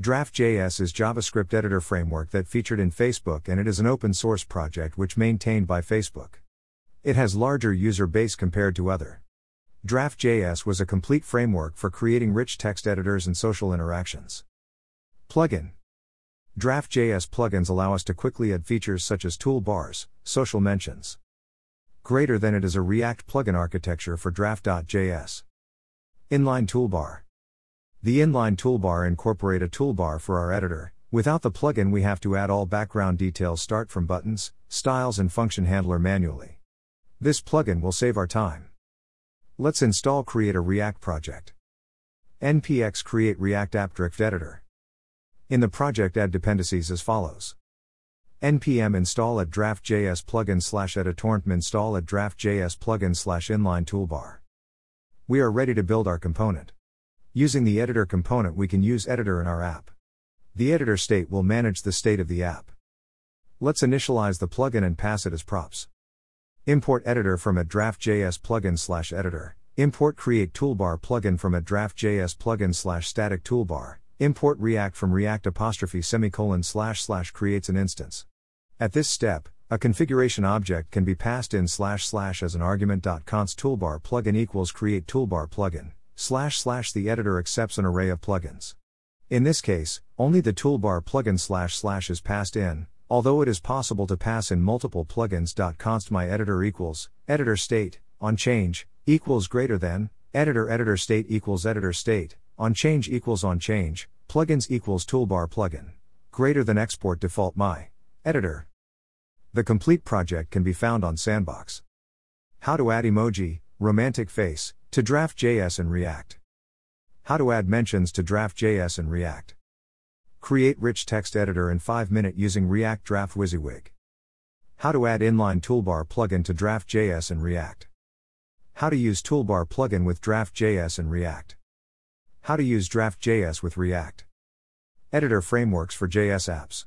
Draft.js is JavaScript editor framework that featured in Facebook and it is an open source project which maintained by Facebook. It has larger user base compared to other. Draft.js was a complete framework for creating rich text editors and social interactions. Plugin Draft.js plugins allow us to quickly add features such as toolbars, social mentions. Greater than it is a React plugin architecture for Draft.js. Inline toolbar the inline toolbar incorporate a toolbar for our editor. Without the plugin we have to add all background details start from buttons, styles and function handler manually. This plugin will save our time. Let's install create a React project. npx create React app drift editor. In the project add dependencies as follows. npm install at draft.js plugin slash editornpm install at draft.js plugin slash inline toolbar. We are ready to build our component. Using the editor component, we can use editor in our app. The editor state will manage the state of the app. Let's initialize the plugin and pass it as props. Import editor from a draft.js plugin slash editor. Import create toolbar plugin from a draft.js plugin slash static toolbar. Import React from React apostrophe semicolon slash slash creates an instance. At this step, a configuration object can be passed in slash slash as an argument. Const toolbar plugin equals create toolbar plugin slash slash the editor accepts an array of plugins. In this case, only the toolbar plugin slash slash is passed in, although it is possible to pass in multiple plugins. Const my editor equals editor state on change equals greater than editor editor state equals editor state on change equals on change plugins equals toolbar plugin greater than export default my editor. The complete project can be found on Sandbox. How to add emoji, romantic face, to Draft.js and React. How to add mentions to Draft.js and React. Create rich text editor in 5 minute using React Draft WYSIWYG. How to add inline toolbar plugin to Draft.js and React. How to use toolbar plugin with Draft.js and React. How to use Draft.js with React. Editor frameworks for JS apps.